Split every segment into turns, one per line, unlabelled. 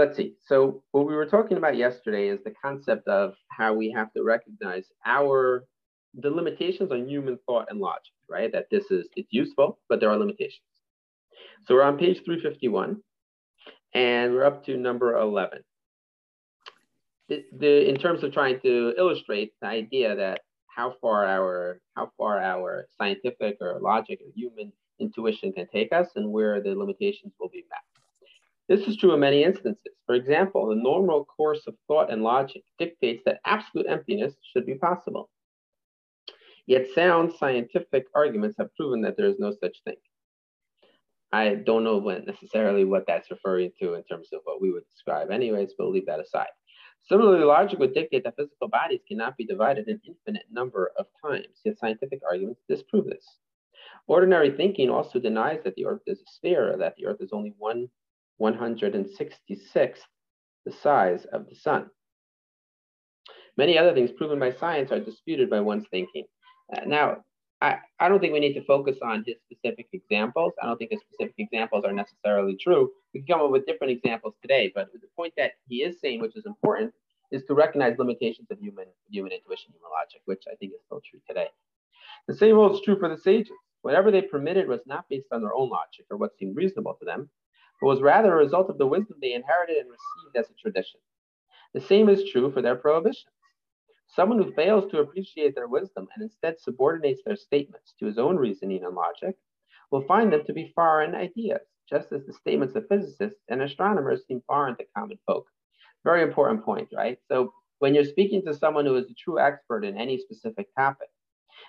let's see. So what we were talking about yesterday is the concept of how we have to recognize our the limitations on human thought and logic, right? That this is it's useful, but there are limitations. So we're on page 351, and we're up to number 11. The, the, in terms of trying to illustrate the idea that how far our how far our scientific or logic or human intuition can take us and where the limitations will be met. This is true in many instances. For example, the normal course of thought and logic dictates that absolute emptiness should be possible. Yet sound scientific arguments have proven that there is no such thing. I don't know when necessarily what that's referring to in terms of what we would describe anyways, but we'll leave that aside. Similarly, logic would dictate that physical bodies cannot be divided an infinite number of times, yet scientific arguments disprove this. Ordinary thinking also denies that the Earth is a sphere, or that the Earth is only one 166th the size of the Sun. Many other things proven by science are disputed by one's thinking. Uh, now, I, I don't think we need to focus on his specific examples. I don't think his specific examples are necessarily true. We can come up with different examples today, but the point that he is saying, which is important, is to recognize limitations of human human intuition, human logic, which I think is still true today. The same holds true for the sages. Whatever they permitted was not based on their own logic or what seemed reasonable to them, but was rather a result of the wisdom they inherited and received as a tradition. The same is true for their prohibitions. Someone who fails to appreciate their wisdom and instead subordinates their statements to his own reasoning and logic will find them to be foreign ideas, just as the statements of physicists and astronomers seem foreign to common folk. Very important point, right? So when you're speaking to someone who is a true expert in any specific topic,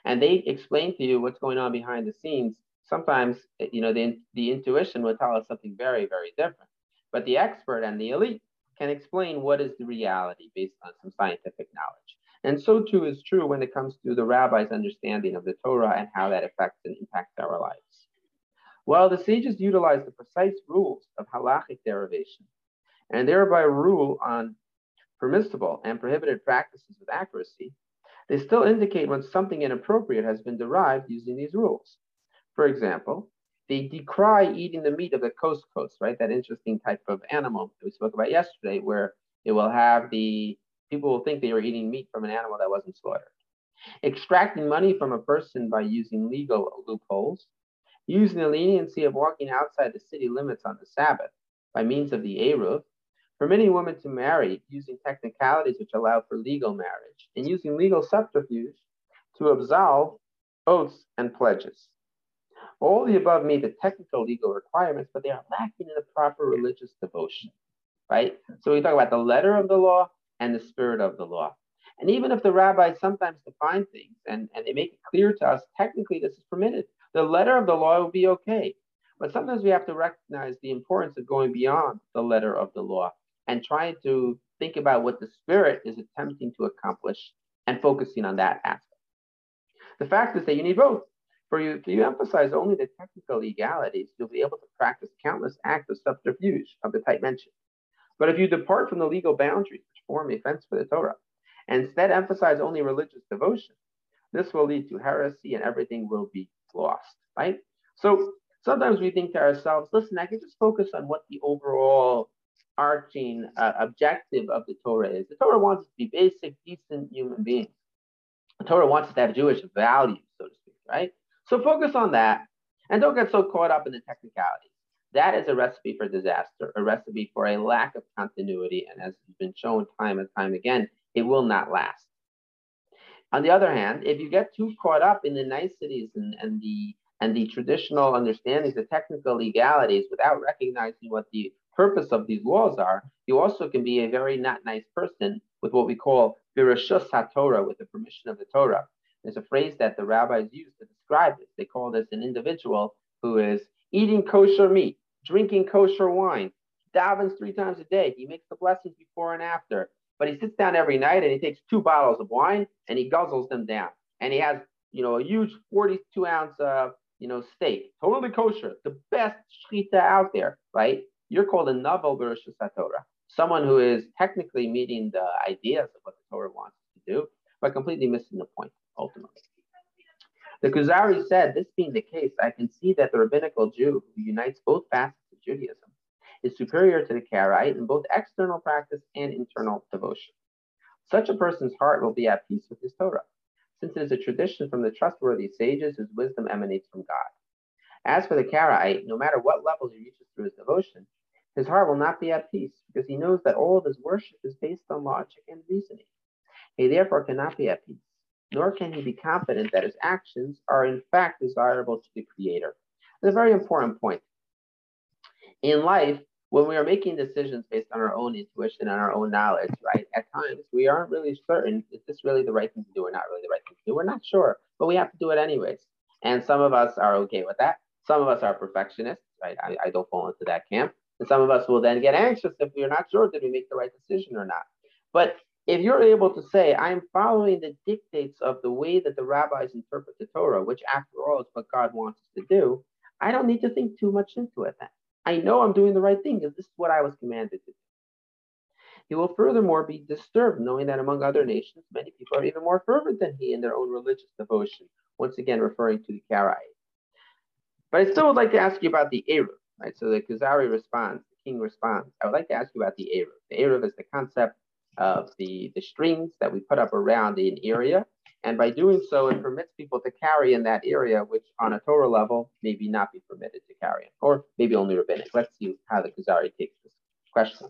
and they explain to you what's going on behind the scenes, sometimes eh, you know the, the intuition will tell us something very, very different. But the expert and the elite can explain what is the reality based on some scientific knowledge. And so too is true when it comes to the rabbi's understanding of the Torah and how that affects and impacts our lives. While the sages utilize the precise rules of halachic derivation and thereby rule on permissible and prohibited practices with accuracy, they still indicate when something inappropriate has been derived using these rules. For example, they decry eating the meat of the couscous, right? That interesting type of animal that we spoke about yesterday, where it will have the people will think they were eating meat from an animal that wasn't slaughtered. Extracting money from a person by using legal loopholes, using the leniency of walking outside the city limits on the Sabbath by means of the Eruv, permitting women to marry using technicalities which allow for legal marriage, and using legal subterfuge to absolve oaths and pledges. All the above meet the technical legal requirements, but they are lacking in the proper religious devotion, right? So we talk about the letter of the law and the spirit of the law. And even if the rabbis sometimes define things and, and they make it clear to us, technically this is permitted, the letter of the law will be okay. But sometimes we have to recognize the importance of going beyond the letter of the law and trying to think about what the spirit is attempting to accomplish and focusing on that aspect. The fact is that you need both. For you, if you emphasize only the technical legalities, you'll be able to practice countless acts of subterfuge of the type mentioned. But if you depart from the legal boundaries which form a fence for the Torah, and instead emphasize only religious devotion, this will lead to heresy and everything will be lost, right? So sometimes we think to ourselves, listen, I can just focus on what the overall arching uh, objective of the Torah is. The Torah wants us to be basic, decent human beings. The Torah wants us to have Jewish values, so to speak, right? So focus on that and don't get so caught up in the technicalities. That is a recipe for disaster, a recipe for a lack of continuity. And as has been shown time and time again, it will not last. On the other hand, if you get too caught up in the niceties and, and the and the traditional understandings, the technical legalities, without recognizing what the purpose of these laws are, you also can be a very not nice person with what we call birashus HaTorah, with the permission of the Torah. There's a phrase that the rabbis use to describe this. They call this an individual who is eating kosher meat, drinking kosher wine, davens three times a day. He makes the blessings before and after. But he sits down every night and he takes two bottles of wine and he guzzles them down. And he has, you know, a huge 42 ounce, uh, you know, steak, totally kosher, the best shechita out there, right? You're called a naval birashus Torah, someone who is technically meeting the ideas of what the Torah wants to do, but completely missing the point ultimately. The Kuzari said, this being the case, I can see that the rabbinical Jew who unites both facets of Judaism is superior to the Karaite in both external practice and internal devotion. Such a person's heart will be at peace with his Torah, since it is a tradition from the trustworthy sages whose wisdom emanates from God. As for the Karaite, no matter what level he reaches through his devotion, his heart will not be at peace because he knows that all of his worship is based on logic and reasoning. He therefore cannot be at peace, nor can he be confident that his actions are in fact desirable to the Creator. It's a very important point. In life, when we are making decisions based on our own intuition and our own knowledge, right, at times we aren't really certain is this really the right thing to do or not really the right thing to do. We're not sure, but we have to do it anyways. And some of us are okay with that. Some of us are perfectionists, right? I, I don't fall into that camp. And some of us will then get anxious if we're not sure did we make the right decision or not. But if you're able to say, I'm following the dictates of the way that the rabbis interpret the Torah, which after all is what God wants us to do, I don't need to think too much into it then. I know I'm doing the right thing because this is what I was commanded to do. He will furthermore be disturbed knowing that among other nations, many people are even more fervent than he in their own religious devotion, once again referring to the Karaite. But I still would like to ask you about the Eruv. Right? So the Kuzari responds, the king responds. I would like to ask you about the Eruv. The Eruv is the concept of the, the strings that we put up around an area. And by doing so, it permits people to carry in that area, which on a Torah level, maybe not be permitted to carry, or maybe only rabbinic. Let's see how the Kuzari takes this question.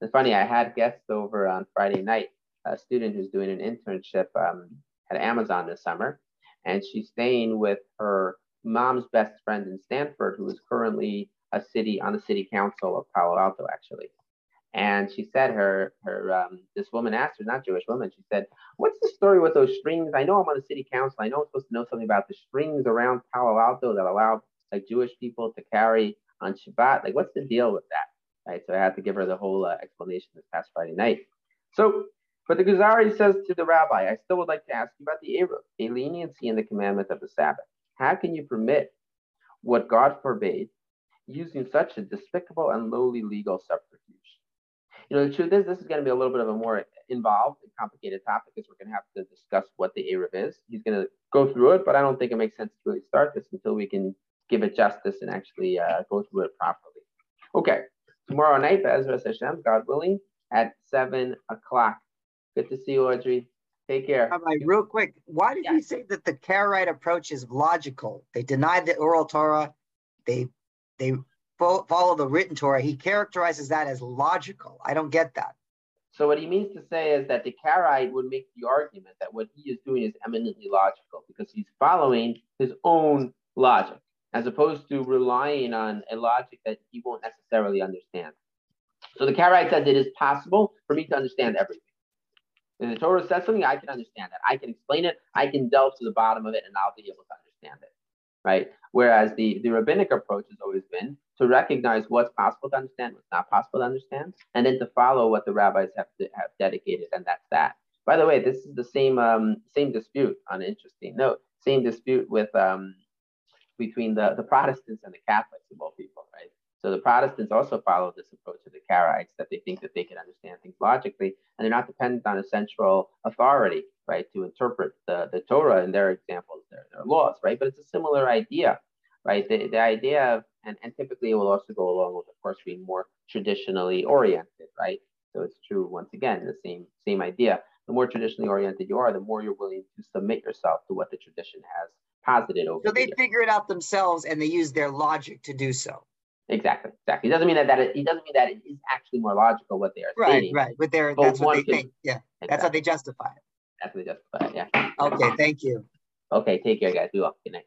It's funny, I had guests over on Friday night, a student who's doing an internship um, at Amazon this summer, and she's staying with her mom's best friend in Stanford, who is currently a city on the city council of Palo Alto, actually. And she said her her um, this woman asked her, not Jewish woman, she said, "What's the story with those strings? I know I'm on the city council. I know I'm supposed to know something about the strings around Palo Alto that allow like Jewish people to carry on Shabbat. Like, what's the deal with that?" Right. So I had to give her the whole uh, explanation this past Friday night. So, but the Kuzari says to the rabbi, "I still would like to ask you about the Eruv, a leniency in the commandment of the Sabbath. How can you permit what God forbade using such a despicable and lowly legal subterfuge. You know, the truth is, this is going to be a little bit of a more involved and complicated topic because we're going to have to discuss what the Eruv is. He's going to go through it, but I don't think it makes sense to really start this until we can give it justice and actually uh, go through it properly. Okay, tomorrow night, Ezra Hashem, God willing, at 7 o'clock. Good to see you, Audrey. Take care.
Rabbi, real quick, why did yeah. he say that the Karaite approach is logical? They denied the oral Torah. They they follow the written Torah, he characterizes that as logical. I don't get that.
So what he means to say is that the Karaite would make the argument that what he is doing is eminently logical because he's following his own logic, as opposed to relying on a logic that he won't necessarily understand. So the Karaite says it is possible for me to understand everything. If the Torah says something, I can understand that. I can explain it. I can delve to the bottom of it, and I'll be able to understand it right? Whereas the, the rabbinic approach has always been to recognize what's possible to understand, what's not possible to understand, and then to follow what the rabbis have to, have dedicated, and that's that. By the way, this is the same um, same dispute on an interesting note. Same dispute with um, between the, the Protestants and the Catholics of all people, right? So the Protestants also follow this approach of the Karaites that they think that they can understand things logically, and they're not dependent on a central authority, right, to interpret the, the Torah in their examples, their, their laws, right? But it's a similar idea, right? The, the idea of, and, and typically it will also go along with, of course, being more traditionally oriented, right? So it's true, once again, the same, same idea. The more traditionally oriented you are, the more you're willing to submit yourself to what the tradition has posited over.
So they the figure it out themselves and they use their logic to do so.
Exactly, exactly. It doesn't mean that that it, it doesn't mean that it is actually more logical what they are
right,
saying.
Right, right. But they're that's what they can, think. Yeah, exactly. that's how they justify it.
That's how they justify it. Yeah.
Okay, thank you.
Okay, take care, guys. Be well. Good night.